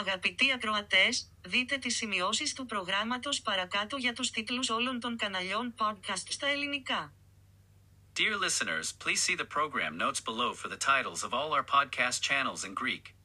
Αγαπητοί ακροατές, δείτε τις σημειώσεις του προγράμματος παρακάτω για τους τίτλους όλων των καναλιών podcast στα ελληνικά. Dear listeners, please see the program notes below for the titles of all our podcast channels in Greek.